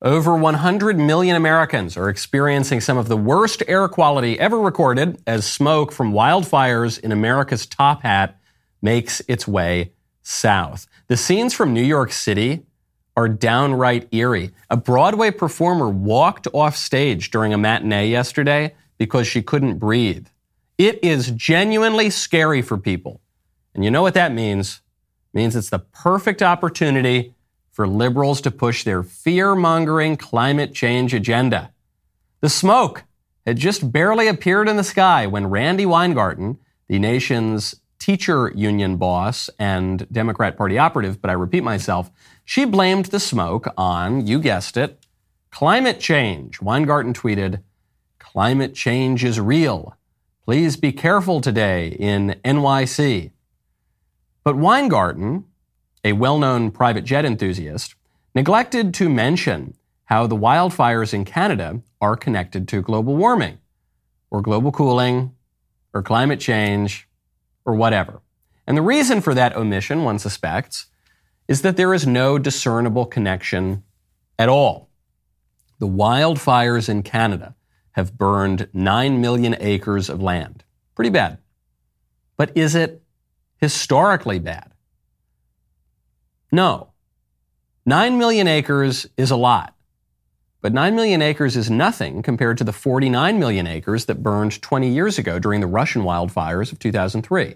Over 100 million Americans are experiencing some of the worst air quality ever recorded as smoke from wildfires in America's top hat makes its way south. The scenes from New York City are downright eerie. A Broadway performer walked off stage during a matinee yesterday because she couldn't breathe. It is genuinely scary for people. And you know what that means? It means it's the perfect opportunity for liberals to push their fear mongering climate change agenda. The smoke had just barely appeared in the sky when Randi Weingarten, the nation's teacher union boss and Democrat Party operative, but I repeat myself, she blamed the smoke on, you guessed it, climate change. Weingarten tweeted, Climate change is real. Please be careful today in NYC. But Weingarten, a well known private jet enthusiast, neglected to mention how the wildfires in Canada are connected to global warming, or global cooling, or climate change, or whatever. And the reason for that omission, one suspects, is that there is no discernible connection at all. The wildfires in Canada have burned 9 million acres of land. Pretty bad. But is it historically bad? No. 9 million acres is a lot. But 9 million acres is nothing compared to the 49 million acres that burned 20 years ago during the Russian wildfires of 2003.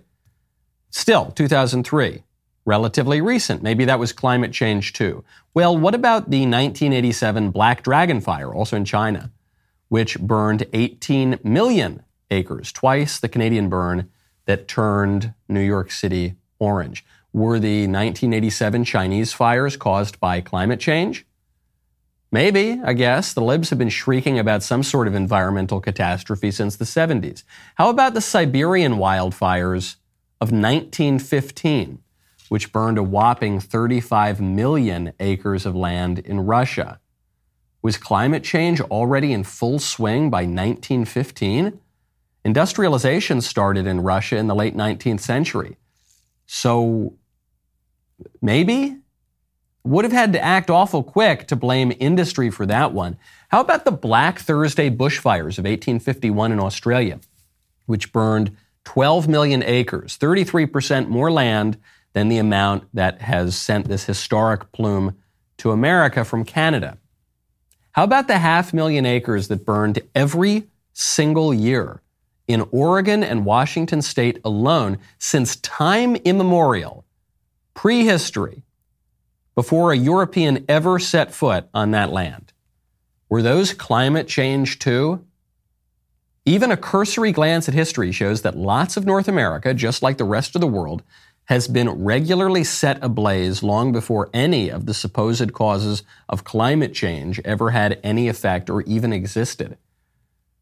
Still, 2003, relatively recent. Maybe that was climate change too. Well, what about the 1987 Black Dragon fire, also in China, which burned 18 million acres, twice the Canadian burn that turned New York City orange? Were the 1987 Chinese fires caused by climate change? Maybe, I guess. The libs have been shrieking about some sort of environmental catastrophe since the 70s. How about the Siberian wildfires of 1915, which burned a whopping 35 million acres of land in Russia? Was climate change already in full swing by 1915? Industrialization started in Russia in the late 19th century. So maybe would have had to act awful quick to blame industry for that one. How about the Black Thursday bushfires of 1851 in Australia, which burned 12 million acres, 33% more land than the amount that has sent this historic plume to America from Canada? How about the half million acres that burned every single year in Oregon and Washington state alone since time immemorial? Prehistory, before a European ever set foot on that land. Were those climate change too? Even a cursory glance at history shows that lots of North America, just like the rest of the world, has been regularly set ablaze long before any of the supposed causes of climate change ever had any effect or even existed.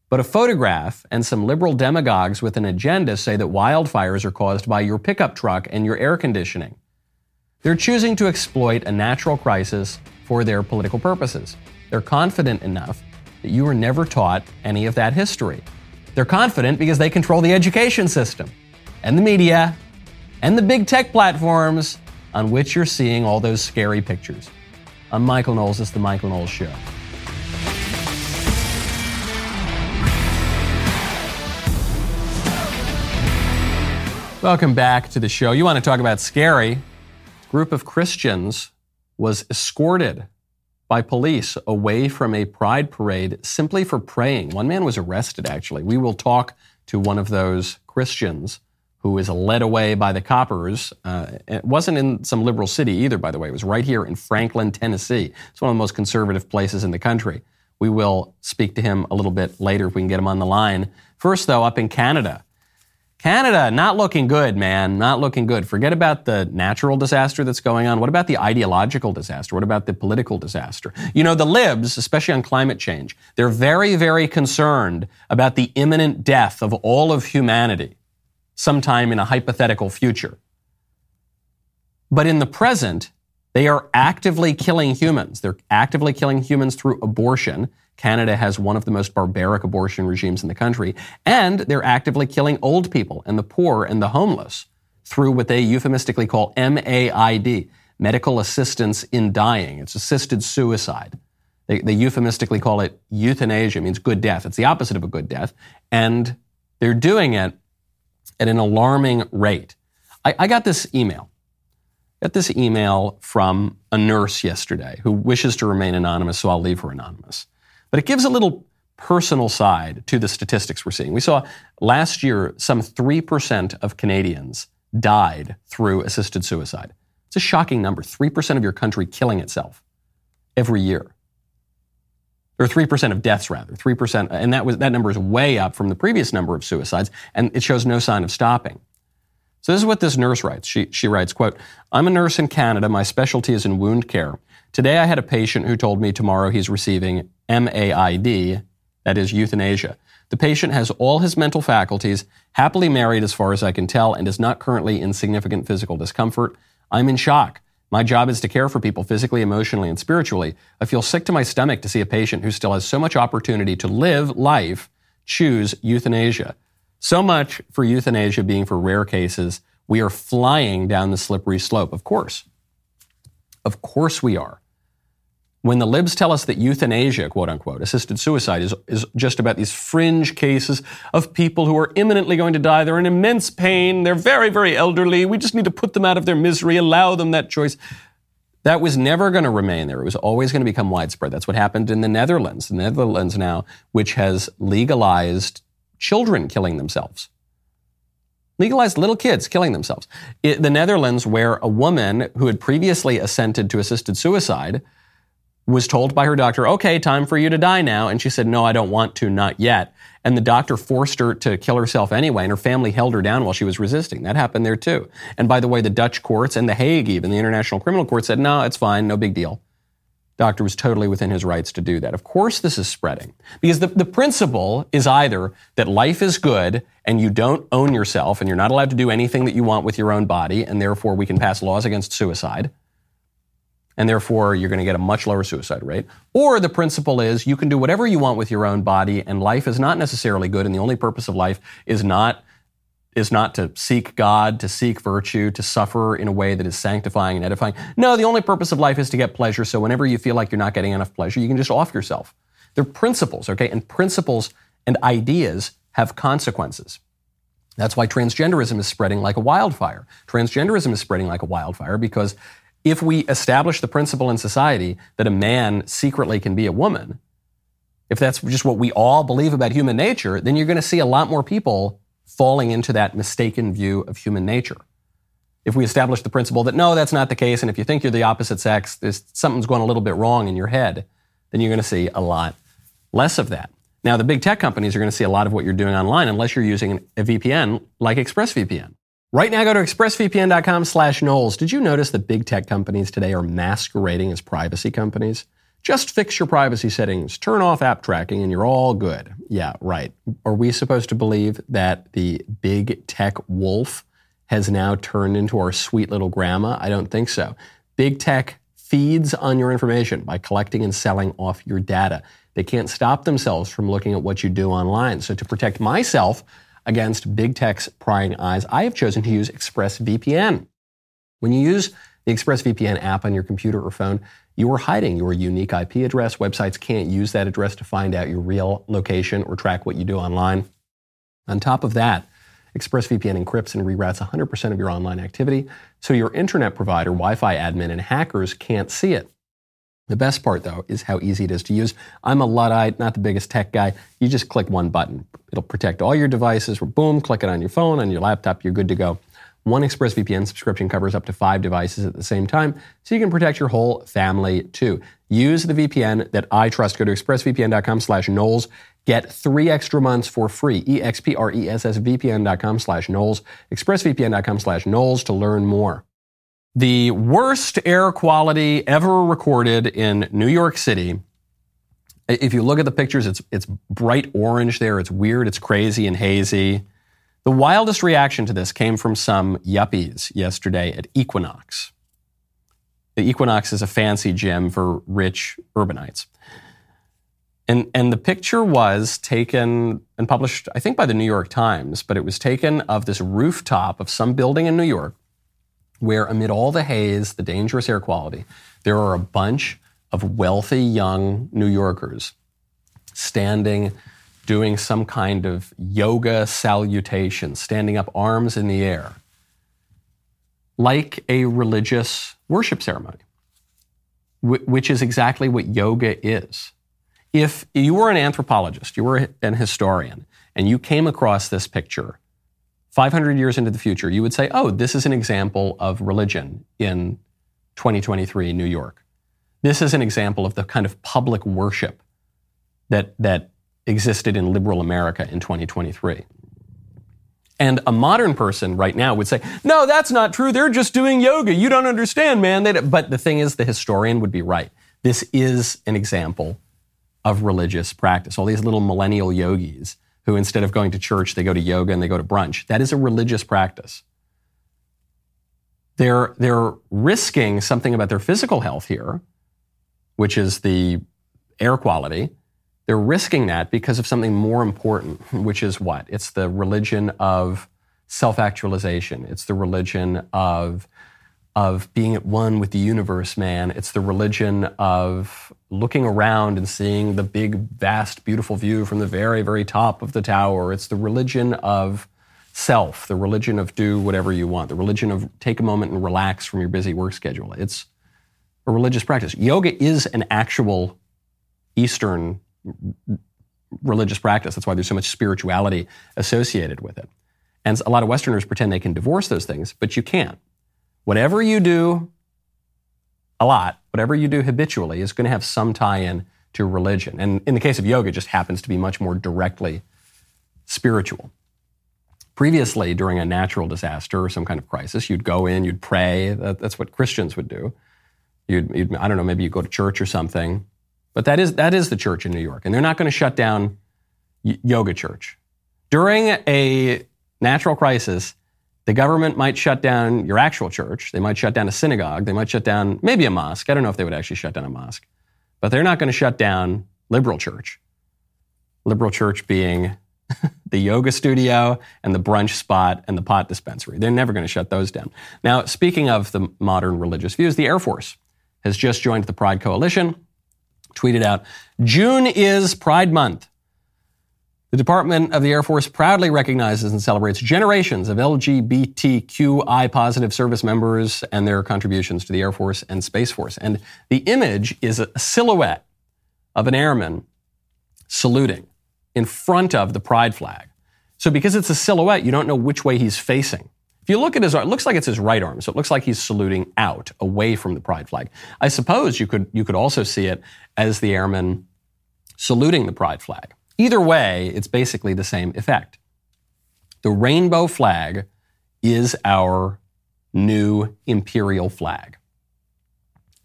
But a photograph and some liberal demagogues with an agenda say that wildfires are caused by your pickup truck and your air conditioning. They're choosing to exploit a natural crisis for their political purposes. They're confident enough that you were never taught any of that history. They're confident because they control the education system and the media and the big tech platforms on which you're seeing all those scary pictures. I'm Michael Knowles. Is The Michael Knowles Show. Welcome back to the show. You want to talk about scary? Group of Christians was escorted by police away from a pride parade simply for praying. One man was arrested, actually. We will talk to one of those Christians who is led away by the coppers. Uh, it wasn't in some liberal city either, by the way. It was right here in Franklin, Tennessee. It's one of the most conservative places in the country. We will speak to him a little bit later if we can get him on the line. First, though, up in Canada, Canada, not looking good, man. Not looking good. Forget about the natural disaster that's going on. What about the ideological disaster? What about the political disaster? You know, the libs, especially on climate change, they're very, very concerned about the imminent death of all of humanity sometime in a hypothetical future. But in the present, they are actively killing humans. They're actively killing humans through abortion. Canada has one of the most barbaric abortion regimes in the country. And they're actively killing old people and the poor and the homeless through what they euphemistically call MAID, medical assistance in dying. It's assisted suicide. They, they euphemistically call it euthanasia, it means good death. It's the opposite of a good death. And they're doing it at an alarming rate. I, I got this email. got this email from a nurse yesterday who wishes to remain anonymous, so I'll leave her anonymous. But it gives a little personal side to the statistics we're seeing. We saw last year some 3% of Canadians died through assisted suicide. It's a shocking number 3% of your country killing itself every year. Or 3% of deaths rather 3% and that was that number is way up from the previous number of suicides and it shows no sign of stopping. So this is what this nurse writes. She, she writes quote i'm a nurse in canada. My specialty is in wound care. Today i had a patient who told me tomorrow he's receiving maid that is euthanasia the patient has all his mental faculties happily married as far as i can tell and is not currently in significant physical discomfort i'm in shock my job is to care for people physically, emotionally, and spiritually. I feel sick to my stomach to see a patient who still has so much opportunity to live life choose euthanasia. So much for euthanasia being for rare cases. We are flying down the slippery slope, of course. Of course we are. When the libs tell us that euthanasia, quote unquote, assisted suicide is, is just about these fringe cases of people who are imminently going to die, they're in immense pain, they're very, very elderly, we just need to put them out of their misery, allow them that choice. That was never going to remain there. It was always going to become widespread. That's what happened in the Netherlands. The Netherlands now, which has legalized children killing themselves. Legalized little kids killing themselves. It, the Netherlands, where a woman who had previously assented to assisted suicide was told by her doctor, okay, time for you to die now. And she said, no, I don't want to, not yet. And the doctor forced her to kill herself anyway, and her family held her down while she was resisting. That happened there too. And by the way, the Dutch courts and the Hague, even the International Criminal Court, said, no, it's fine, no big deal. Doctor was totally within his rights to do that. Of course, this is spreading because the, the principle is either that life is good and you don't own yourself and you're not allowed to do anything that you want with your own body, and therefore we can pass laws against suicide and therefore you're going to get a much lower suicide rate. Or the principle is you can do whatever you want with your own body, and life is not necessarily good, and the only purpose of life is not is not to seek God, to seek virtue, to suffer in a way that is sanctifying and edifying. No, the only purpose of life is to get pleasure. So whenever you feel like you're not getting enough pleasure, you can just off yourself. They're principles, okay? And principles and ideas have consequences. That's why transgenderism is spreading like a wildfire. Transgenderism is spreading like a wildfire because if we establish the principle in society that a man secretly can be a woman, if that's just what we all believe about human nature, then you're going to see a lot more people falling into that mistaken view of human nature. If we establish the principle that no, that's not the case, and if you think you're the opposite sex, there's something's going a little bit wrong in your head, then you're going to see a lot less of that. Now, the big tech companies are going to see a lot of what you're doing online unless you're using a VPN like ExpressVPN. Right now, go to expressvpn.com slash Knowles. Did you notice that big tech companies today are masquerading as privacy companies? Just fix your privacy settings, turn off app tracking, and you're all good. Yeah, right. Are we supposed to believe that the big tech wolf has now turned into our sweet little grandma? I don't think so. Big tech feeds on your information by collecting and selling off your data. They can't stop themselves from looking at what you do online. So to protect myself, against big tech's prying eyes, I have chosen to use ExpressVPN. When you use the ExpressVPN app on your computer or phone, you are hiding your unique IP address. Websites can't use that address to find out your real location or track what you do online. On top of that, ExpressVPN encrypts and reroutes 100% of your online activity, so your internet provider, Wi Fi admin, and hackers can't see it. The best part, though, is how easy it is to use. I'm a Luddite, not the biggest tech guy. You just click one button. It'll protect all your devices. Boom, click it on your phone, on your laptop, you're good to go. One ExpressVPN subscription covers up to five devices at the same time, so you can protect your whole family too. Use the VPN that I trust. Go to expressvpn.com slash Knowles. Get three extra months for free. E-X-P-R-E-S-S-V-P-N.com slash Knowles. Expressvpn.com slash Knowles to learn more. The worst air quality ever recorded in New York City. If you look at the pictures, it's, it's bright orange there. It's weird, it's crazy and hazy. The wildest reaction to this came from some yuppies yesterday at Equinox. The Equinox is a fancy gym for rich urbanites. And, and the picture was taken and published, I think, by the New York Times, but it was taken of this rooftop of some building in New York where amid all the haze, the dangerous air quality, there are a bunch of wealthy young New Yorkers standing, doing some kind of yoga salutation, standing up arms in the air, like a religious worship ceremony, which is exactly what yoga is. If you were an anthropologist, you were an historian, and you came across this picture 500 years into the future, you would say, oh, this is an example of religion in 2023 New York. This is an example of the kind of public worship that, that existed in liberal America in 2023. And a modern person right now would say, no, that's not true. They're just doing yoga. You don't understand, man. But the thing is, the historian would be right. This is an example of religious practice. All these little millennial yogis who instead of going to church, they go to yoga and they go to brunch. That is a religious practice. They're, they're risking something about their physical health here, which is the air quality. They're risking that because of something more important, which is what? It's the religion of self actualization. It's the religion of of being at one with the universe, man. It's the religion of looking around and seeing the big, vast, beautiful view from the very, very top of the tower. It's the religion of self, the religion of do whatever you want, the religion of take a moment and relax from your busy work schedule. It's a religious practice. Yoga is an actual Eastern religious practice. That's why there's so much spirituality associated with it. And a lot of Westerners pretend they can divorce those things, but you can't. Whatever you do a lot, whatever you do habitually is going to have some tie in to religion. And in the case of yoga, it just happens to be much more directly spiritual. Previously, during a natural disaster or some kind of crisis, you'd go in, you'd pray. That, that's what Christians would do. You'd, you'd, I don't know, maybe you go to church or something. But that is, that is the church in New York. And they're not going to shut down yoga church. During a natural crisis, the government might shut down your actual church. They might shut down a synagogue. They might shut down maybe a mosque. I don't know if they would actually shut down a mosque. But they're not going to shut down liberal church. Liberal church being the yoga studio and the brunch spot and the pot dispensary. They're never going to shut those down. Now, speaking of the modern religious views, the Air Force has just joined the Pride Coalition, tweeted out June is Pride Month. The Department of the Air Force proudly recognizes and celebrates generations of LGBTQI positive service members and their contributions to the Air Force and Space Force. And the image is a silhouette of an airman saluting in front of the pride flag. So because it's a silhouette, you don't know which way he's facing. If you look at his arm, it looks like it's his right arm, so it looks like he's saluting out, away from the pride flag. I suppose you could you could also see it as the airman saluting the pride flag. Either way, it's basically the same effect. The rainbow flag is our new imperial flag.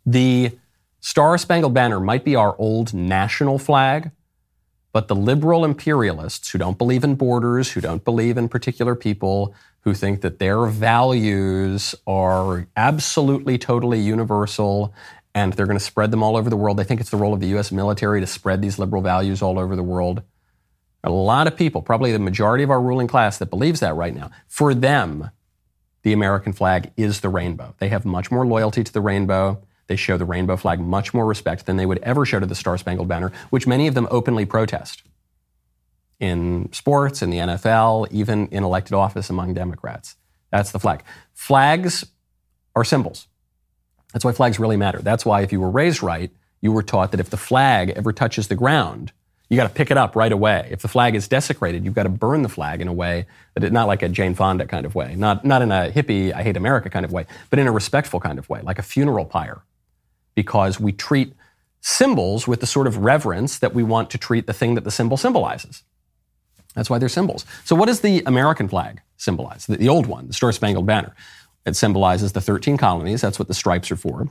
The Star Spangled Banner might be our old national flag, but the liberal imperialists who don't believe in borders, who don't believe in particular people, who think that their values are absolutely, totally universal and they're going to spread them all over the world. They think it's the role of the U.S. military to spread these liberal values all over the world. A lot of people, probably the majority of our ruling class that believes that right now, for them, the American flag is the rainbow. They have much more loyalty to the rainbow. They show the rainbow flag much more respect than they would ever show to the Star Spangled Banner, which many of them openly protest in sports, in the NFL, even in elected office among Democrats. That's the flag. Flags are symbols. That's why flags really matter. That's why if you were raised right, you were taught that if the flag ever touches the ground, you got to pick it up right away. If the flag is desecrated, you've got to burn the flag in a way that it, not like a Jane Fonda kind of way, not, not in a hippie, I hate America kind of way, but in a respectful kind of way, like a funeral pyre. Because we treat symbols with the sort of reverence that we want to treat the thing that the symbol symbolizes. That's why they're symbols. So, what does the American flag symbolize? The, the old one, the Star Spangled Banner. It symbolizes the 13 colonies. That's what the stripes are for.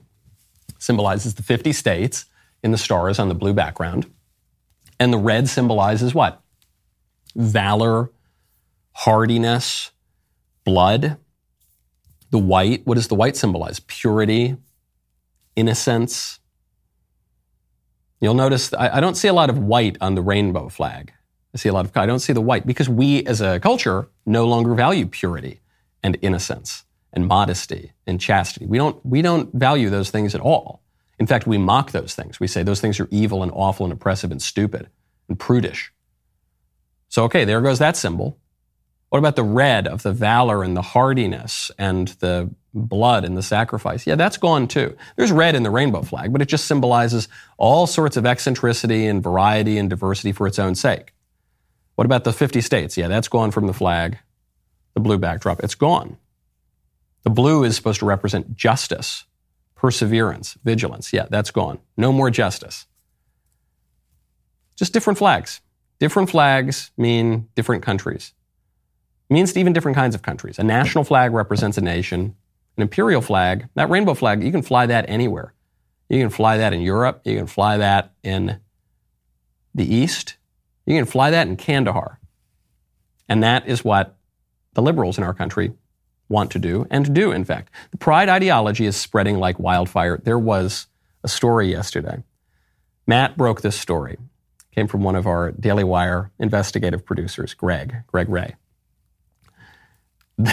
Symbolizes the 50 states in the stars on the blue background. And the red symbolizes what? Valor, hardiness, blood. The white, what does the white symbolize? Purity, innocence. You'll notice I, I don't see a lot of white on the rainbow flag. I see a lot of, I don't see the white because we as a culture no longer value purity and innocence and modesty and chastity. We don't, we don't value those things at all. In fact, we mock those things. We say those things are evil and awful and oppressive and stupid and prudish. So, okay, there goes that symbol. What about the red of the valor and the hardiness and the blood and the sacrifice? Yeah, that's gone too. There's red in the rainbow flag, but it just symbolizes all sorts of eccentricity and variety and diversity for its own sake. What about the 50 states? Yeah, that's gone from the flag. The blue backdrop, it's gone. The blue is supposed to represent justice, perseverance, vigilance. Yeah, that's gone. No more justice. Just different flags. Different flags mean different countries. It means even different kinds of countries. A national flag represents a nation. An imperial flag, that rainbow flag, you can fly that anywhere. You can fly that in Europe. You can fly that in the East. You can fly that in Kandahar. And that is what the liberals in our country want to do and do, in fact. The pride ideology is spreading like wildfire. There was a story yesterday. Matt broke this story. Came from one of our Daily Wire investigative producers, Greg, Greg Ray.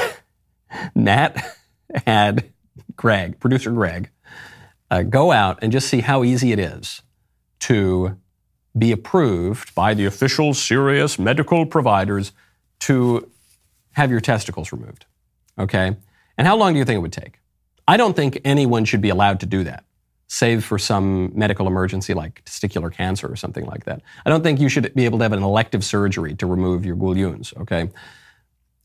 Matt had Greg, producer Greg, uh, go out and just see how easy it is to be approved by the official serious medical providers to have your testicles removed. Okay? And how long do you think it would take? I don't think anyone should be allowed to do that, save for some medical emergency like testicular cancer or something like that. I don't think you should be able to have an elective surgery to remove your goulions, okay,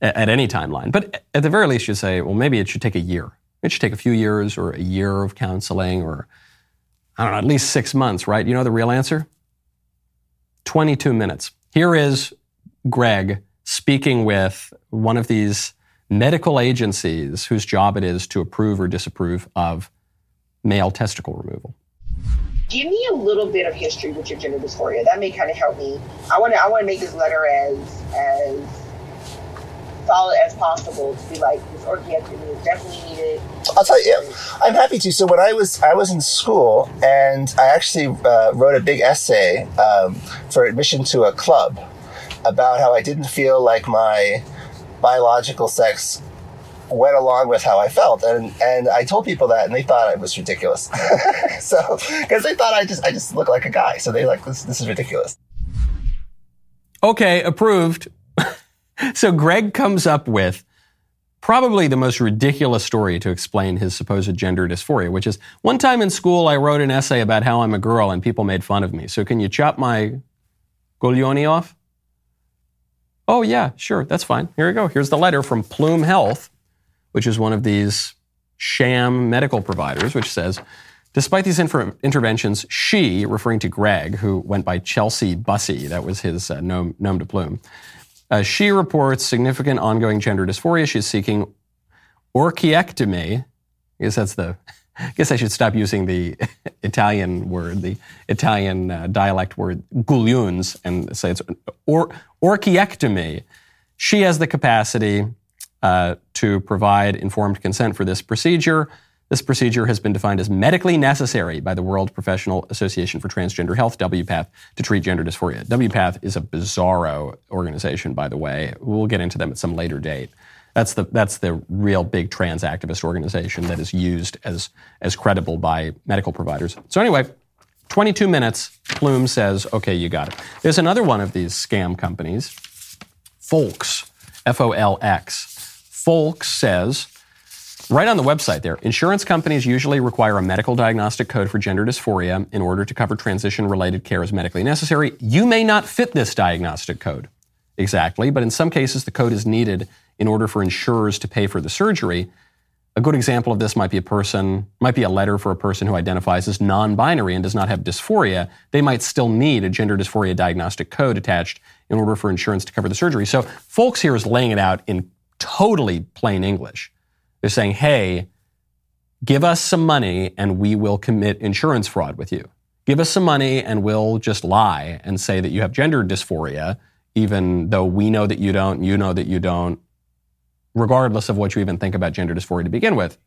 at, at any timeline. But at the very least, you say, well, maybe it should take a year. It should take a few years or a year of counseling or, I don't know, at least six months, right? You know the real answer? 22 minutes. Here is Greg speaking with one of these medical agencies whose job it is to approve or disapprove of male testicle removal. Give me a little bit of history with your gender dysphoria. That may kind of help me. I want to. I want to make this letter as as solid as possible to be like this orchiectomy is definitely needed. I'll tell you, I'm happy to. So when I was I was in school and I actually uh, wrote a big essay um, for admission to a club about how I didn't feel like my biological sex went along with how I felt, and and I told people that, and they thought it was ridiculous. so because they thought I just I just look like a guy, so they like this this is ridiculous. Okay, approved. so Greg comes up with probably the most ridiculous story to explain his supposed gender dysphoria, which is one time in school I wrote an essay about how I'm a girl and people made fun of me. So can you chop my Guglioni off? Oh, yeah, sure, that's fine. Here we go. Here's the letter from Plume Health, which is one of these sham medical providers, which says, Despite these inter- interventions, she, referring to Greg, who went by Chelsea Bussey, that was his uh, nom de plume, uh, she reports significant ongoing gender dysphoria. She's seeking orchiectomy. I guess that's the I guess I should stop using the Italian word, the Italian uh, dialect word goulions, and say it's or, orchiectomy. She has the capacity uh, to provide informed consent for this procedure. This procedure has been defined as medically necessary by the World Professional Association for Transgender Health, WPATH, to treat gender dysphoria. WPATH is a bizarro organization, by the way. We'll get into them at some later date. That's the that's the real big trans activist organization that is used as as credible by medical providers. So anyway, 22 minutes. Plume says, "Okay, you got it." There's another one of these scam companies, Folx, F O L X. Folx says. Right on the website there, insurance companies usually require a medical diagnostic code for gender dysphoria in order to cover transition related care as medically necessary. You may not fit this diagnostic code exactly, but in some cases the code is needed in order for insurers to pay for the surgery. A good example of this might be a person, might be a letter for a person who identifies as non-binary and does not have dysphoria. They might still need a gender dysphoria diagnostic code attached in order for insurance to cover the surgery. So Folx here is laying it out in totally plain English. They're saying, hey, give us some money and we will commit insurance fraud with you. Give us some money and we'll just lie and say that you have gender dysphoria, even though we know that you don't, you know that you don't, regardless of what you even think about gender dysphoria to begin with.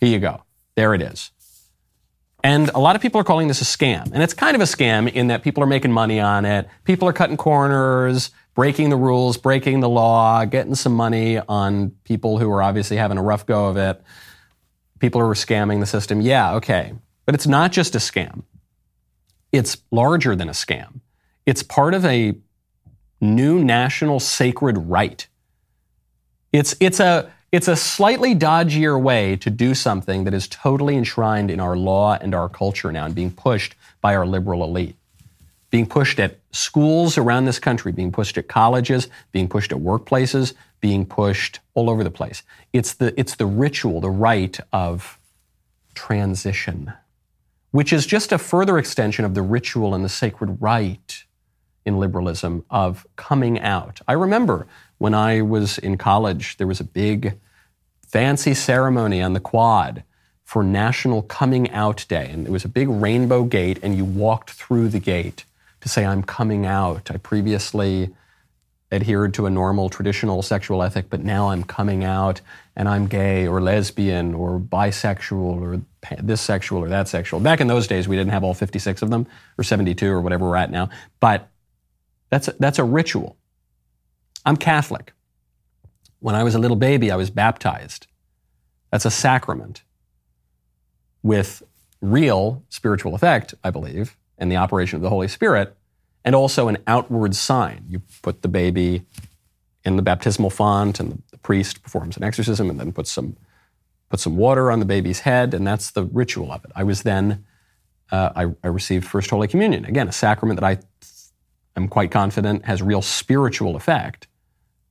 Here you go. There it is. And a lot of people are calling this a scam. And it's kind of a scam in that people are making money on it. People are cutting corners, breaking the rules, breaking the law, getting some money on people who are obviously having a rough go of it. People are scamming the system. Yeah, okay. But it's not just a scam. It's larger than a scam. It's part of a new national sacred right. It's, it's, a, it's a slightly dodgier way to do something that is totally enshrined in our law and our culture now and being pushed by our liberal elite. Being pushed at schools around this country, being pushed at colleges, being pushed at workplaces, being pushed all over the place. It's the, it's the ritual, the rite of transition, which is just a further extension of the ritual and the sacred rite in liberalism of coming out. I remember when I was in college, there was a big fancy ceremony on the quad for National Coming Out Day. And it was a big rainbow gate, and you walked through the gate to say, I'm coming out. I previously adhered to a normal traditional sexual ethic, but now I'm coming out and I'm gay or lesbian or bisexual or this sexual or that sexual. Back in those days, we didn't have all 56 of them or 72 or whatever we're at now. But that's a, that's a ritual. I'm Catholic. When I was a little baby, I was baptized. That's a sacrament with real spiritual effect, I believe, and the operation of the Holy Spirit, and also an outward sign. You put the baby in the baptismal font, and the priest performs an exorcism and then puts some, puts some water on the baby's head, and that's the ritual of it. I was then, uh, I, I received First Holy Communion. Again, a sacrament that I I'm quite confident has real spiritual effect,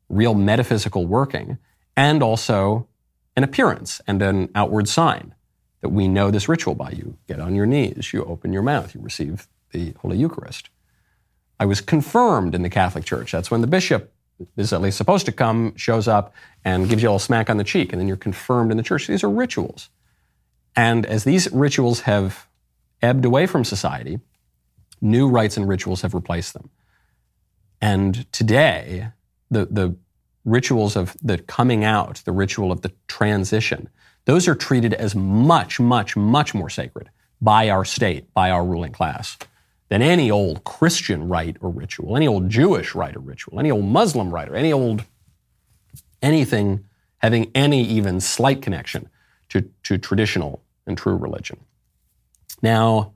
real metaphysical working, and also an appearance and an outward sign that we know this ritual by. You get on your knees, you open your mouth, you receive the Holy Eucharist. I was confirmed in the Catholic Church. That's when the bishop is at least supposed to come, shows up, and gives you a little smack on the cheek, and then you're confirmed in the church. These are rituals. And as these rituals have ebbed away from society, new rites and rituals have replaced them. And today, the, the rituals of the coming out, the ritual of the transition, those are treated as much, much, much more sacred by our state, by our ruling class, than any old Christian rite or ritual, any old Jewish rite or ritual, any old Muslim rite or any old anything having any even slight connection to, to traditional and true religion. Now,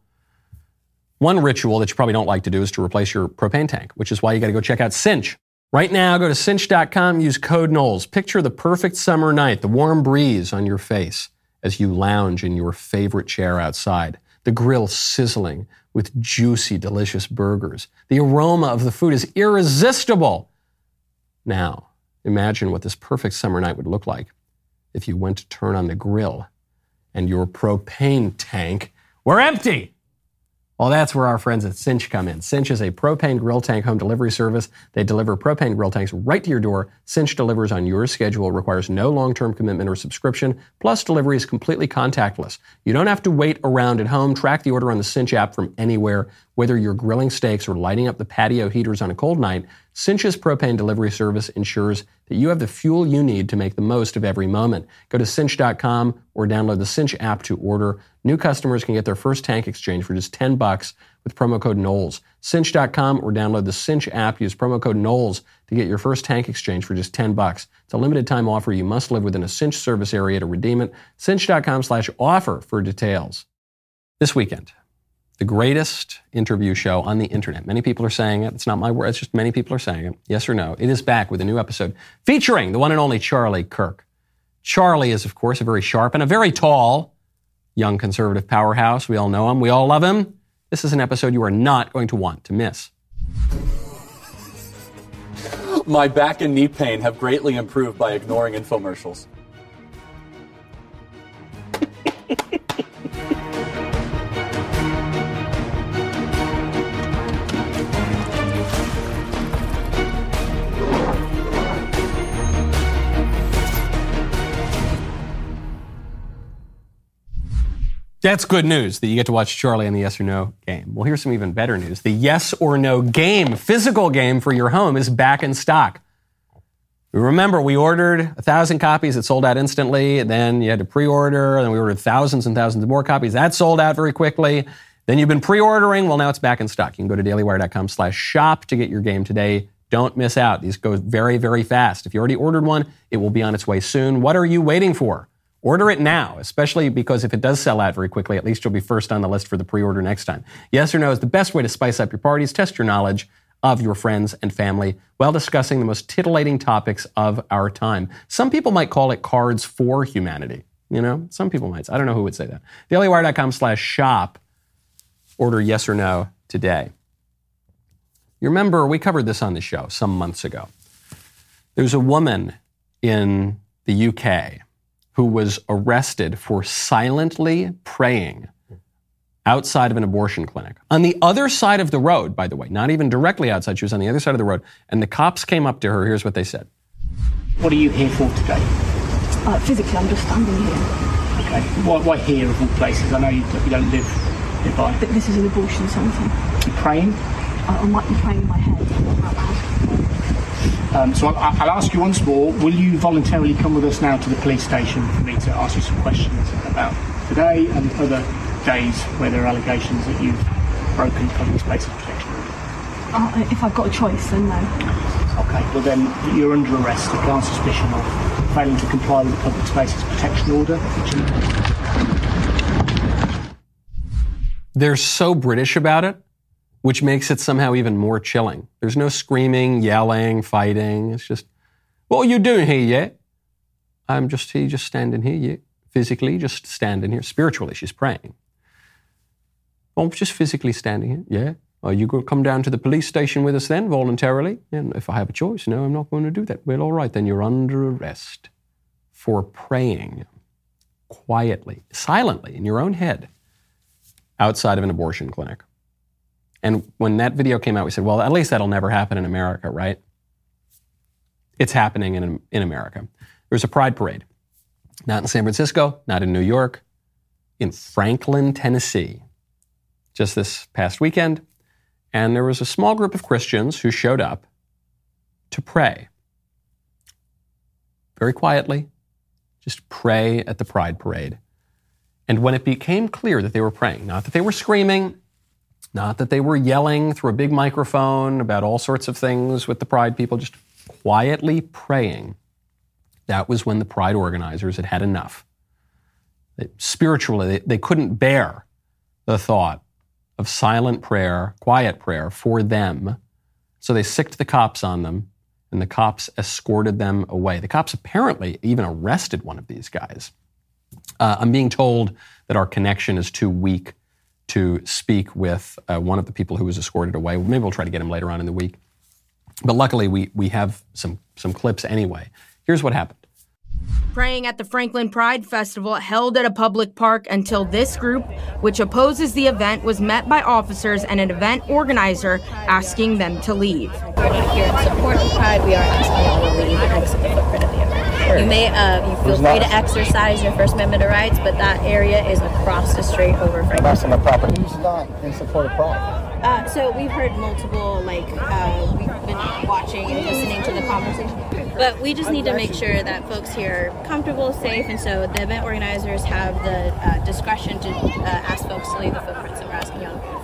one ritual that you probably don't like to do is to replace your propane tank, which is why you got to go check out Cynch. Right now, go to cynch.com, use code Knowles. Picture the perfect summer night, the warm breeze on your face as you lounge in your favorite chair outside, the grill sizzling with juicy, delicious burgers. The aroma of the food is irresistible. Now, imagine what this perfect summer night would look like if you went to turn on the grill and your propane tank were empty. Well, that's where our friends at Cynch come in. Cynch is a propane grill tank home delivery service. They deliver propane grill tanks right to your door. Cynch delivers on your schedule, requires no long-term commitment or subscription, plus delivery is completely contactless. You don't have to wait around at home. Track the order on the Cynch app from anywhere. Whether you're grilling steaks or lighting up the patio heaters on a cold night, Cynch's propane delivery service ensures that you have the fuel you need to make the most of every moment. Go to cynch.com or download the Cynch app to order. New customers can get their first tank exchange for just 10 bucks with promo code Knowles. Cynch.com or download the Cynch app. Use promo code Knowles to get your first tank exchange for just 10 bucks. It's a limited time offer. You must live within a Cynch service area to redeem it. Cynch.com slash offer for details. This weekend, the greatest interview show on the internet. Many people are saying it. It's not my word. It's just many people are saying it. Yes or no. It is back with a new episode featuring the one and only Charlie Kirk. Charlie is, of course, a very sharp and a very tall young conservative powerhouse. We all know him. We all love him. This is an episode you are not going to want to miss. My back and knee pain have greatly improved by ignoring infomercials. That's good news that you get to watch Charlie on the yes or no game. Well, here's some even better news. The yes or no game, physical game for your home, is back in stock. Remember, we ordered a thousand copies. It sold out instantly. Then you had to pre-order. Then we ordered thousands and thousands more copies. That sold out very quickly. Then you've been pre-ordering. Well, now it's back in stock. You can go to dailywire.com slash shop to get your game today. Don't miss out. These go very, very fast. If you already ordered one, it will be on its way soon. What are you waiting for? Order it now, especially because if it does sell out very quickly, at least you'll be first on the list for the pre order next time. Yes or no is the best way to spice up your parties. Test your knowledge of your friends and family while discussing the most titillating topics of our time. Some people might call it cards for humanity. You know, some people might. I don't know who would say that. DailyWire.com slash shop. Order yes or no today. You remember, we covered this on the show some months ago. There's a woman in the UK who was arrested for silently praying outside of an abortion clinic. On the other side of the road, by the way, not even directly outside, she was on the other side of the road, and the cops came up to her. Here's what they said What are you here for today? Uh, physically, I'm just standing here. Okay. Why, why here of all places? I know you, you don't live nearby. But this is an abortion centre. You praying? I, I might be praying in my head out loud. Um, so I'll, I'll ask you once more. Will you voluntarily come with us now to the police station for me to ask you some questions about today and other days where there are allegations that you've broken public spaces protection? Uh, if I've got a choice, then no. Okay. Well then, you're under arrest on suspicion of failing to comply with the public spaces protection order. Which you, They're so British about it, which makes it somehow even more chilling. There's no screaming, yelling, fighting. It's just, what are you doing here yet? I'm just here, just standing here yet. Physically, just standing here. Spiritually, she's praying. I'm just physically standing here. Yeah. Are you going to come down to the police station with us then, voluntarily? And if I have a choice, no, I'm not going to do that. Well, all right, then you're under arrest for praying quietly, silently, in your own head, outside of an abortion clinic. And when that video came out, we said, well, at least that'll never happen in America, right? It's happening in, in America. There was a pride parade, not in San Francisco, not in New York, in Franklin, Tennessee, just this past weekend. And there was a small group of Christians who showed up to pray. Very quietly, just pray at the pride parade. And when it became clear that they were praying, not that they were screaming, not that they were yelling through a big microphone about all sorts of things with the pride people, just quietly praying, that was when the pride organizers had had enough. Spiritually, they, they couldn't bear the thought of silent prayer, quiet prayer for them. So they sicked the cops on them, and the cops escorted them away. The cops apparently even arrested one of these guys. Uh, I'm being told that our connection is too weak to speak with uh, one of the people who was escorted away. Maybe we'll try to get him later on in the week. But luckily, we, we have some, some clips anyway. Here's what happened. Praying at the Franklin Pride Festival held at a public park until this group, which opposes the event, was met by officers and an event organizer asking them to leave. We're not here in support of Pride. We are asking you all to leave You may, uh, you feel free to exercise your First Amendment rights, but that area is across the street over Franklin. That's on the property. Who's not in support of pride? Uh, so we've heard multiple, like, uh, we've been watching and listening to the conversation. But we just need to make sure that folks here are comfortable, safe, and so the event organizers have the uh, discretion to uh, ask folks to leave the footprint. So we're asking you for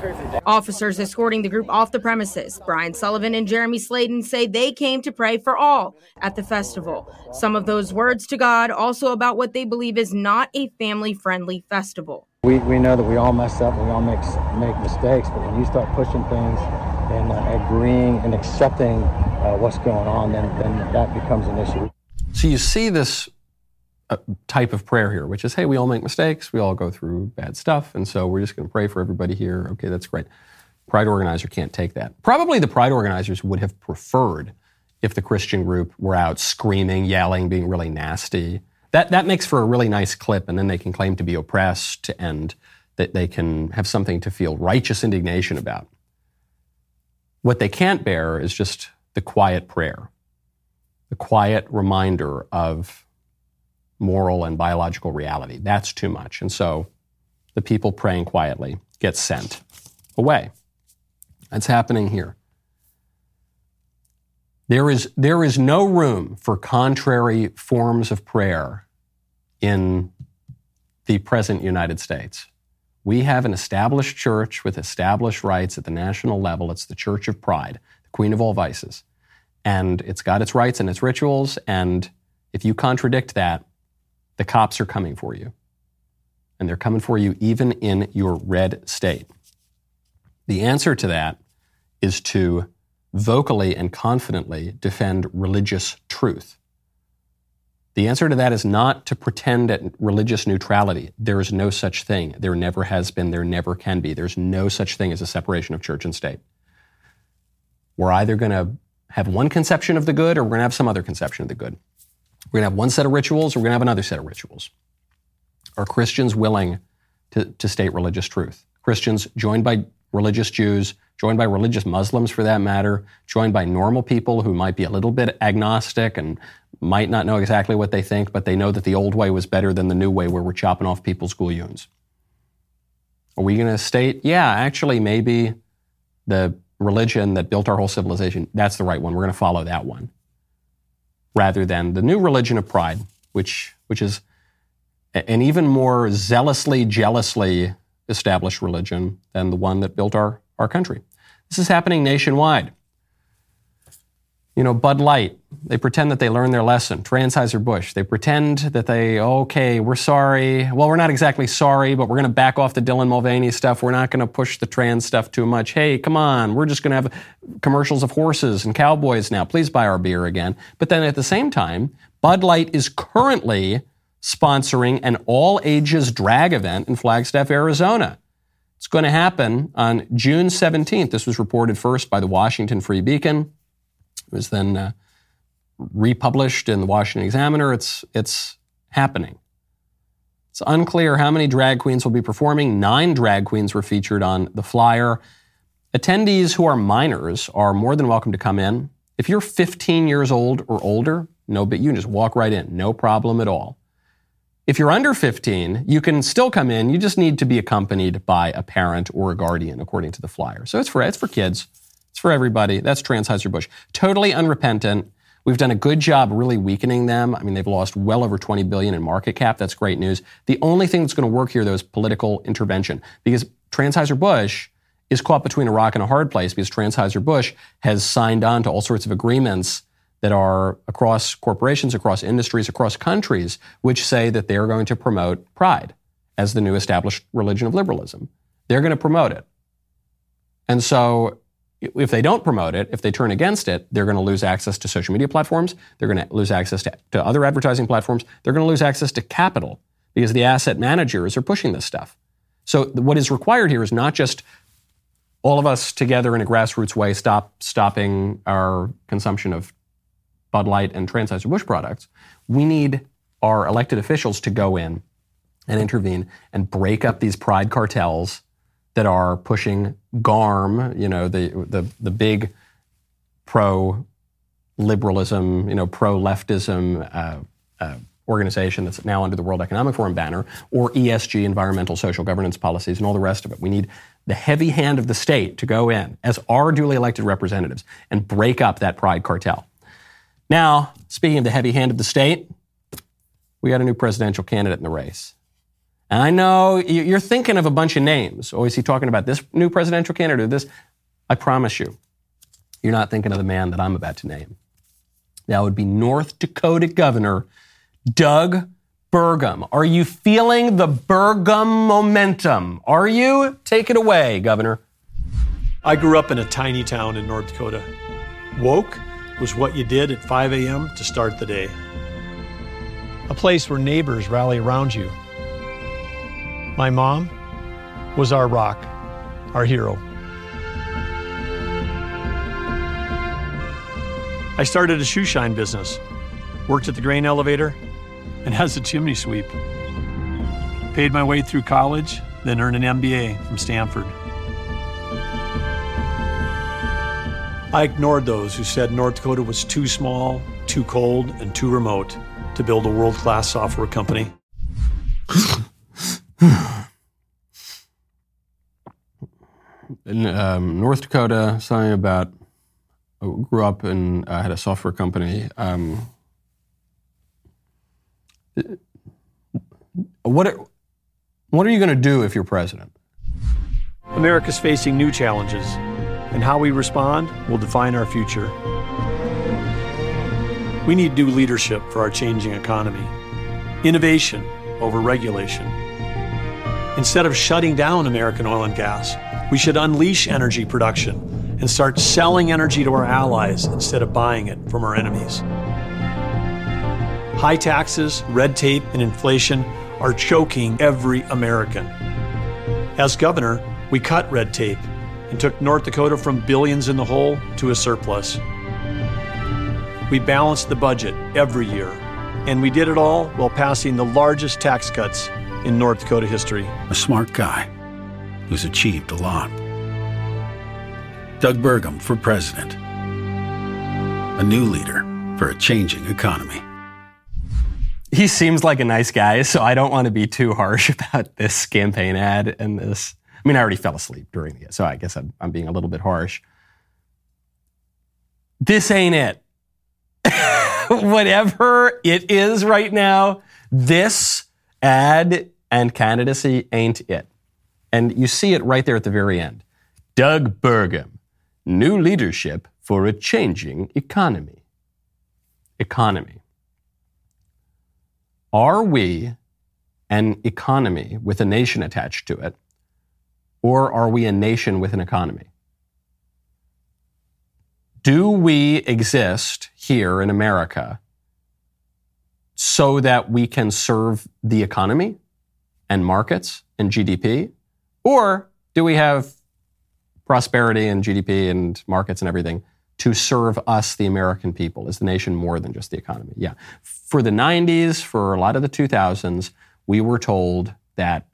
Officers escorting the group off the premises. Brian Sullivan and Jeremy Sladen say they came to pray for all at the festival. Some of those words to God also about what they believe is not a family friendly festival. We, we know that we all mess up, we all make make mistakes, but when you start pushing things and uh, agreeing and accepting uh, what's going on, then then that becomes an issue. So you see this type of prayer here, which is, hey, we all make mistakes, we all go through bad stuff, and so we're just going to pray for everybody here. Okay, that's great. Pride organizer can't take that. Probably the pride organizers would have preferred if the Christian group were out screaming, yelling, being really nasty. That, that makes for a really nice clip, and then they can claim to be oppressed and that they can have something to feel righteous indignation about. What they can't bear is just the quiet prayer, the quiet reminder of moral and biological reality. That's too much. And so the people praying quietly get sent away. That's happening here. There is, there is no room for contrary forms of prayer in the present United States. We have an established church with established rights at the national level. It's the Church of Pride, the queen of all vices. And it's got its rights and its rituals. And if you contradict that, the cops are coming for you. And they're coming for you even in your red state. The answer to that is to vocally and confidently defend religious truth. The answer to that is not to pretend at religious neutrality. There is no such thing. There never has been. There never can be. There's no such thing as a separation of church and state. We're either going to have one conception of the good or we're going to have some other conception of the good. We're going to have one set of rituals or we're going to have another set of rituals. Are Christians willing to, to state religious truth? Christians joined by religious Jews, joined by religious Muslims for that matter, joined by normal people who might be a little bit agnostic and might not know exactly what they think, but they know that the old way was better than the new way where we're chopping off people's gullions. Are we going to state, yeah, actually, maybe the religion that built our whole civilization, that's the right one. We're going to follow that one. Rather than the new religion of pride, which, which is an even more zealously, jealously established religion than the one that built our, our country. This is happening nationwide. You know, Bud Light, they pretend that they learned their lesson. Anheuser-Busch, they pretend that they, okay, we're sorry. Well, we're not exactly sorry, but we're going to back off the Dylan Mulvaney stuff. We're not going to push the trans stuff too much. Hey, come on, we're just going to have commercials of horses and cowboys now. Please buy our beer again. But then at the same time, Bud Light is currently sponsoring an all ages drag event in Flagstaff, Arizona. It's going to happen on June 17th. This was reported first by the Washington Free Beacon. It was then uh, republished in the Washington Examiner. It's, it's happening. It's unclear how many drag queens will be performing. Nine drag queens were featured on the flyer. Attendees who are minors are more than welcome to come in. If you're 15 years old or older, no, but you can just walk right in, no problem at all. If you're under 15, you can still come in. You just need to be accompanied by a parent or a guardian, according to the flyer. So it's for it's for kids. It's for everybody. That's Anheuser-Busch. Totally unrepentant. We've done a good job really weakening them. I mean, they've lost well over 20 billion in market cap. That's great news. The only thing that's going to work here, though, is political intervention because Anheuser-Busch is caught between a rock and a hard place because Anheuser-Busch has signed on to all sorts of agreements that are across corporations, across industries, across countries, which say that they're going to promote pride as the new established religion of liberalism. They're going to promote it. And so if they don't promote it, if they turn against it, they're going to lose access to social media platforms. They're going to lose access to, to other advertising platforms. They're going to lose access to capital because the asset managers are pushing this stuff. So what is required here is not just all of us together in a grassroots way stop stopping our consumption of Bud Light and Anheuser-Busch products. We need our elected officials to go in and intervene and break up these pride cartels that are pushing GARM, you know, the, the, the big pro liberalism, you know, pro leftism uh, uh, organization that's now under the World Economic Forum banner, or ESG, environmental social governance policies, and all the rest of it. We need the heavy hand of the state to go in as our duly elected representatives and break up that pride cartel. Now, speaking of the heavy hand of the state, we got a new presidential candidate in the race. And I know you're thinking of a bunch of names. Oh, is he talking about this new presidential candidate or this? I promise you, you're not thinking of the man that I'm about to name. That would be North Dakota Governor Doug Burgum. Are you feeling the Burgum momentum? Are you? Take it away, Governor. I grew up in a tiny town in North Dakota. Woke was what you did at 5 a.m. to start the day. A place where neighbors rally around you. My mom was our rock, our hero. I started a shoe shine business, worked at the grain elevator, and as a chimney sweep. Paid my way through college, then earned an MBA from Stanford. I ignored those who said North Dakota was too small, too cold, and too remote to build a world class software company. In um, North Dakota, something about grew up and uh, had a software company. Um, what what are you going to do if you're president? America's facing new challenges and how we respond will define our future. We need new leadership for our changing economy. innovation over regulation. Instead of shutting down American oil and gas, we should unleash energy production and start selling energy to our allies instead of buying it from our enemies. High taxes, red tape, and inflation are choking every American. As governor, we cut red tape and took North Dakota from billions in the hole to a surplus. We balanced the budget every year, and we did it all while passing the largest tax cuts in North Dakota history. A smart guy who's achieved a lot. Doug Burgum for president. A new leader for a changing economy. He seems like a nice guy, so I don't want to be too harsh about this campaign ad and this. I mean, I already fell asleep during it, so I guess I'm, I'm being a little bit harsh. This ain't it. Whatever it is right now, this ad and candidacy ain't it. And you see it right there at the very end. Doug Burgum, new leadership for a changing economy. Economy. Are we an economy with a nation attached to it, or are we a nation with an economy? Do we exist here in America so that we can serve the economy and markets and GDP? Or do we have prosperity and GDP and markets and everything to serve us, the American people? Is the nation more than just the economy? Yeah. For the 90s, for a lot of the 2000s, we were told that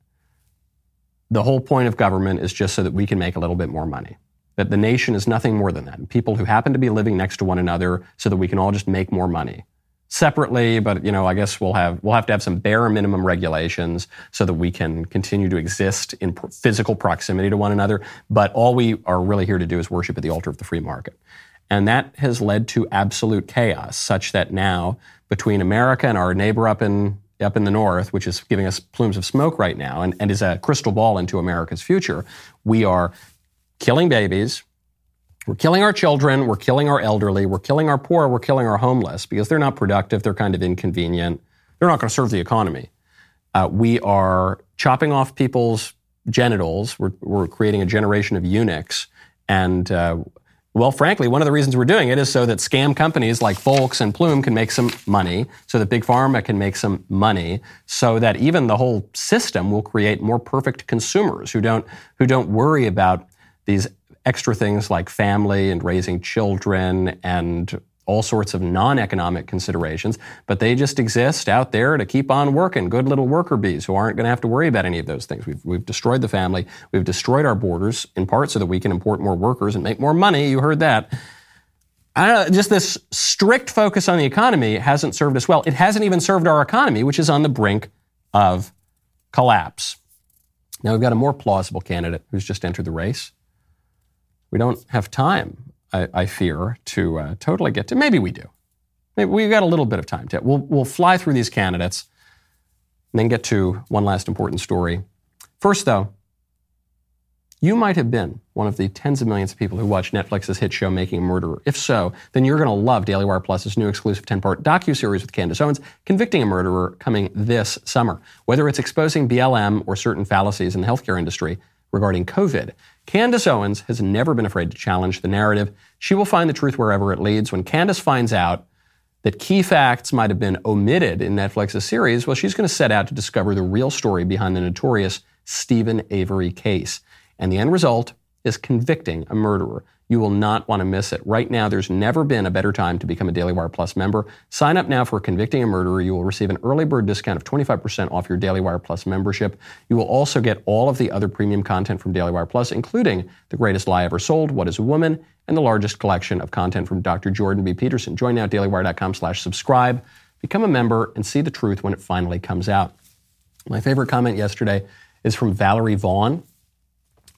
the whole point of government is just so that we can make a little bit more money. That the nation is nothing more than that. People who happen to be living next to one another so that we can all just make more money separately, but you know, I guess we'll have we'll have to have some bare minimum regulations so that we can continue to exist in physical proximity to one another. But all we are really here to do is worship at the altar of the free market, and that has led to absolute chaos, such that now between America and our neighbor up in up in the north, which is giving us plumes of smoke right now, and, and is a crystal ball into America's future, we are killing babies, we're killing our children, we're killing our elderly, we're killing our poor, we're killing our homeless because they're not productive, they're kind of inconvenient, they're not going to serve the economy. Uh, we are chopping off people's genitals, we're, we're, creating a generation of eunuchs. And, uh, well, frankly, one of the reasons we're doing it is so that scam companies like Folx and Plume can make some money, so that Big Pharma can make some money, so that even the whole system will create more perfect consumers who don't, who don't worry about these extra things like family and raising children and all sorts of non economic considerations, but they just exist out there to keep on working. Good little worker bees who aren't going to have to worry about any of those things. We've, we've destroyed the family. We've destroyed our borders in part so that we can import more workers and make more money. You heard that. I don't know, just this strict focus on the economy hasn't served us well. It hasn't even served our economy, which is on the brink of collapse. Now we've got a more plausible candidate who's just entered the race. We don't have time, I, I fear, to uh, totally get to. Maybe we do. Maybe we've got a little bit of time to. We'll, we'll fly through these candidates and then get to one last important story. First, though, you might have been one of the tens of millions of people who watch Netflix's hit show Making a Murderer. If so, then you're going to love Daily Wire Plus's new exclusive 10-part docu-series with Candace Owens, Convicting a Murderer, coming this summer. Whether it's exposing BLM or certain fallacies in the healthcare industry regarding COVID, Candace Owens has never been afraid to challenge the narrative. She will find the truth wherever it leads. When Candace finds out that key facts might have been omitted in Netflix's series, well, she's going to set out to discover the real story behind the notorious Steven Avery case. And the end result is convicting a murderer. You will not want to miss it. Right now, there's never been a better time to become a Daily Wire Plus member. Sign up now for Convicting a Murderer. You will receive an early bird discount of 25% off your Daily Wire Plus membership. You will also get all of the other premium content from Daily Wire Plus, including The Greatest Lie Ever Sold, What is a Woman, and the largest collection of content from Dr. Jordan B. Peterson. Join now at dailywire.com slash subscribe. Become a member and see the truth when it finally comes out. My favorite comment yesterday is from Valerie Vaughn.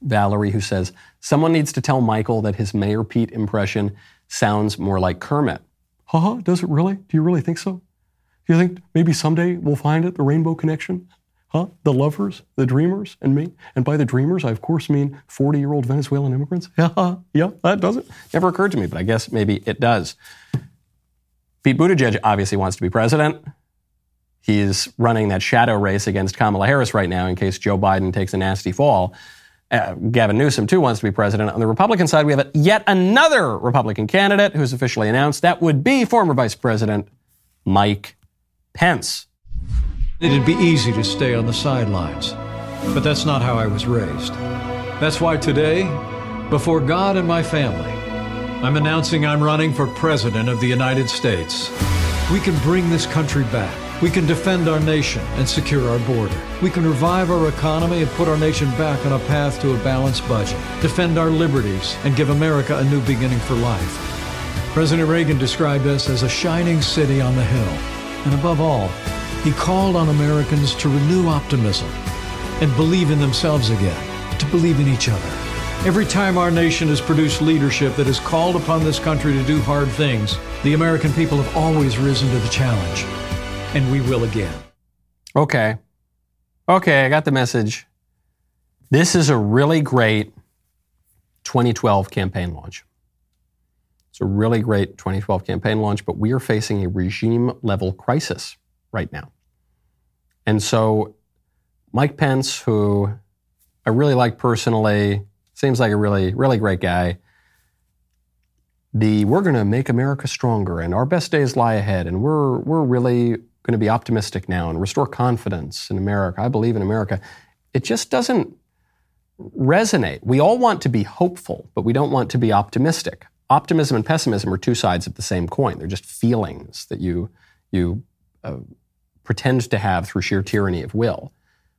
Valerie, who says, Someone needs to tell Michael that his Mayor Pete impression sounds more like Kermit. Haha, does it really? Do you really think so? Do you think maybe someday we'll find it, the rainbow connection? Huh? The lovers, the dreamers, and me? And by the dreamers, I of course mean 40 year old Venezuelan immigrants? Yeah, yeah, that doesn't. Never occurred to me, but I guess maybe it does. Pete Buttigieg obviously wants to be president. He's running that shadow race against Kamala Harris right now in case Joe Biden takes a nasty fall. Uh, Gavin Newsom, too, wants to be president. On the Republican side, we have yet another Republican candidate who's officially announced. That would be former Vice President Mike Pence. It'd be easy to stay on the sidelines, but that's not how I was raised. That's why today, before God and my family, I'm announcing I'm running for President of the United States. We can bring this country back. We can defend our nation and secure our border. We can revive our economy and put our nation back on a path to a balanced budget, defend our liberties, and give America a new beginning for life. President Reagan described us as a shining city on the hill. And above all, he called on Americans to renew optimism and believe in themselves again, to believe in each other. Every time our nation has produced leadership that has called upon this country to do hard things, the American people have always risen to the challenge. And we will again. Okay. Okay, I got the message. This is a really great 2012 campaign launch. It's a really great 2012 campaign launch, but we are facing a regime level crisis right now. And so, Mike Pence, who I really like personally, seems like a really, really great guy. The we're going to make America stronger and our best days lie ahead, and we're, we're really going to be optimistic now and restore confidence in America. I believe in America. It just doesn't resonate. We all want to be hopeful, but we don't want to be optimistic. Optimism and pessimism are two sides of the same coin. They're just feelings that you, you uh, pretend to have through sheer tyranny of will.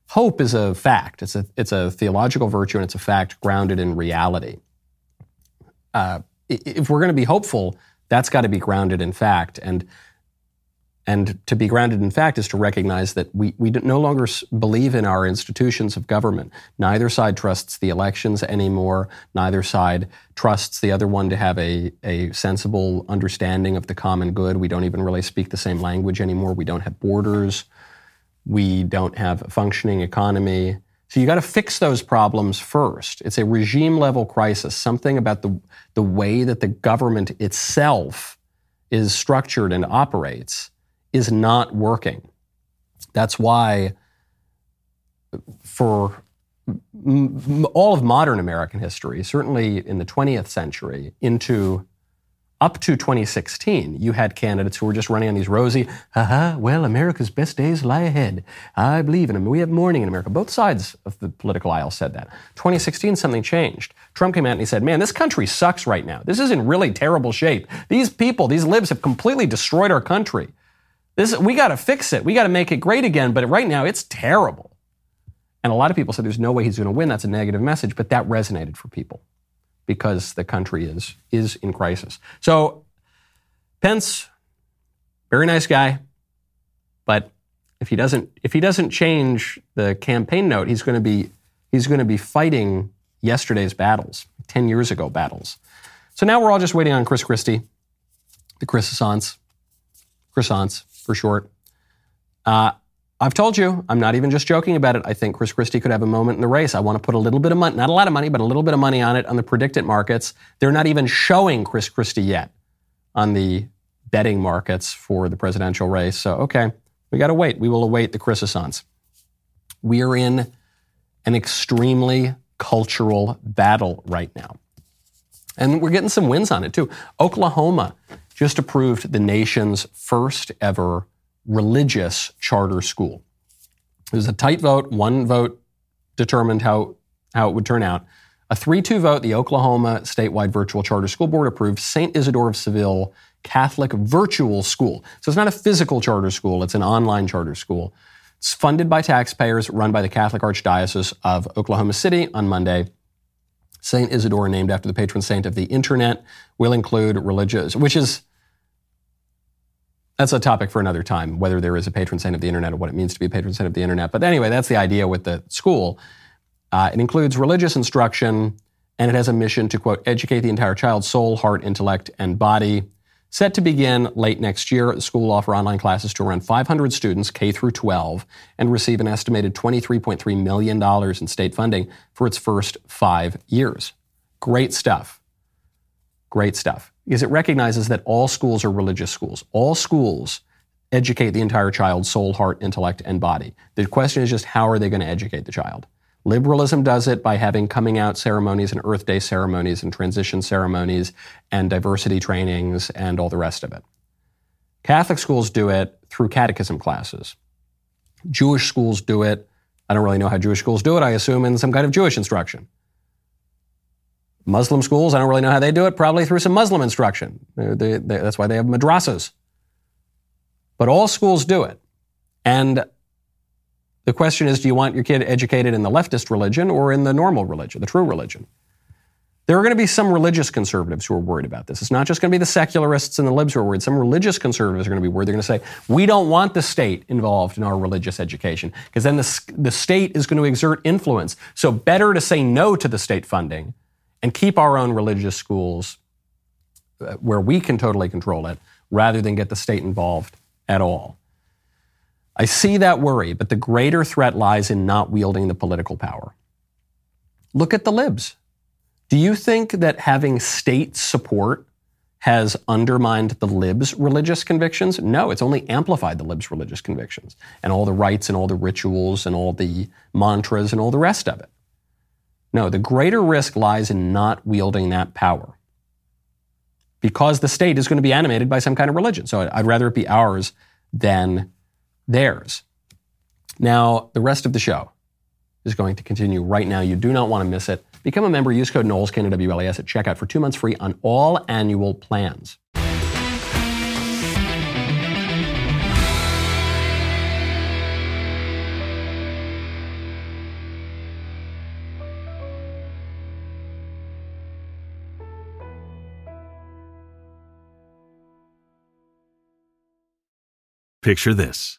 Hope is a fact. It's a, it's a theological virtue and it's a fact grounded in reality. Uh, if we're going to be hopeful, that's got to be grounded in fact. And, and to be grounded in fact is to recognize that we, we no longer believe in our institutions of government. Neither side trusts the elections anymore. Neither side trusts the other one to have a, a sensible understanding of the common good. We don't even really speak the same language anymore. We don't have borders. We don't have a functioning economy. So you got to fix those problems first. It's a regime level crisis, something about the, the way that the government itself is structured and operates is not working. That's why, for m- all of modern American history, certainly in the 20th century, into up to 2016, you had candidates who were just running on these rosy, haha, well, America's best days lie ahead. I believe in them. We have morning in America. Both sides of the political aisle said that. 2016, something changed. Trump came out and he said, man, this country sucks right now. This is in really terrible shape. These people, these libs have completely destroyed our country. This, we got to fix it. We got to make it great again. But right now, it's terrible. And a lot of people said there's no way he's going to win. That's a negative message. But that resonated for people because the country is is in crisis. So Pence, very nice guy, but if he doesn't if he doesn't change the campaign note, he's going to be he's going to be fighting yesterday's battles, 10 years ago battles. So now we're all just waiting on Chris Christie, the croissants, croissants for short. Uh, I've told you, I'm not even just joking about it. I think Chris Christie could have a moment in the race. I want to put a little bit of money, not a lot of money, but a little bit of money on it on the PredictIt markets. They're not even showing Chris Christie yet on the betting markets for the presidential race. So, okay, we got to wait. We will await the croissants. We are in an extremely cultural battle right now. And we're getting some wins on it too. Oklahoma just approved the nation's first ever religious charter school. It was a tight vote. One vote determined how, how it would turn out. A 3 2 vote, the Oklahoma statewide virtual charter school board approved St. Isidore of Seville Catholic Virtual School. So it's not a physical charter school, it's an online charter school. It's funded by taxpayers, run by the Catholic Archdiocese of Oklahoma City on Monday. St. Isidore, named after the patron saint of the internet, will include religious, which is that's a topic for another time, whether there is a patron saint of the internet or what it means to be a patron saint of the internet. But anyway, that's the idea with the school. Uh, it includes religious instruction, and it has a mission to, quote, educate the entire child's soul, heart, intellect, and body. Set to begin late next year, the school will offer online classes to around 500 students, K through 12, and receive an estimated $23.3 million in state funding for its first five years. Great stuff. Great stuff because it recognizes that all schools are religious schools. All schools educate the entire child's soul, heart, intellect, and body. The question is just how are they going to educate the child? Liberalism does it by having coming out ceremonies and Earth Day ceremonies and transition ceremonies and diversity trainings and all the rest of it. Catholic schools do it through catechism classes. Jewish schools do it. I don't really know how Jewish schools do it. I assume in some kind of Jewish instruction. Muslim schools, I don't really know how they do it, probably through some Muslim instruction. They, they, that's why they have madrasas. But all schools do it. And the question is do you want your kid educated in the leftist religion or in the normal religion, the true religion? There are going to be some religious conservatives who are worried about this. It's not just going to be the secularists and the libs who are worried. Some religious conservatives are going to be worried. They're going to say, we don't want the state involved in our religious education because then the, the state is going to exert influence. So better to say no to the state funding and keep our own religious schools uh, where we can totally control it rather than get the state involved at all. I see that worry, but the greater threat lies in not wielding the political power. Look at the libs. Do you think that having state support has undermined the libs' religious convictions? No, it's only amplified the libs' religious convictions and all the rites and all the rituals and all the mantras and all the rest of it. No, the greater risk lies in not wielding that power because the state is going to be animated by some kind of religion. So I'd rather it be ours than theirs. Now, the rest of the show is going to continue right now. You do not want to miss it. Become a member. Use code Knowles, WLAS at checkout for two months free on all annual plans. Picture this.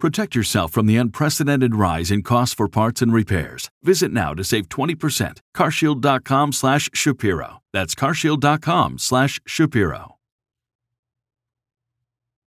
Protect yourself from the unprecedented rise in costs for parts and repairs. Visit now to save 20%. carshield.com/shapiro. That's carshield.com/shapiro.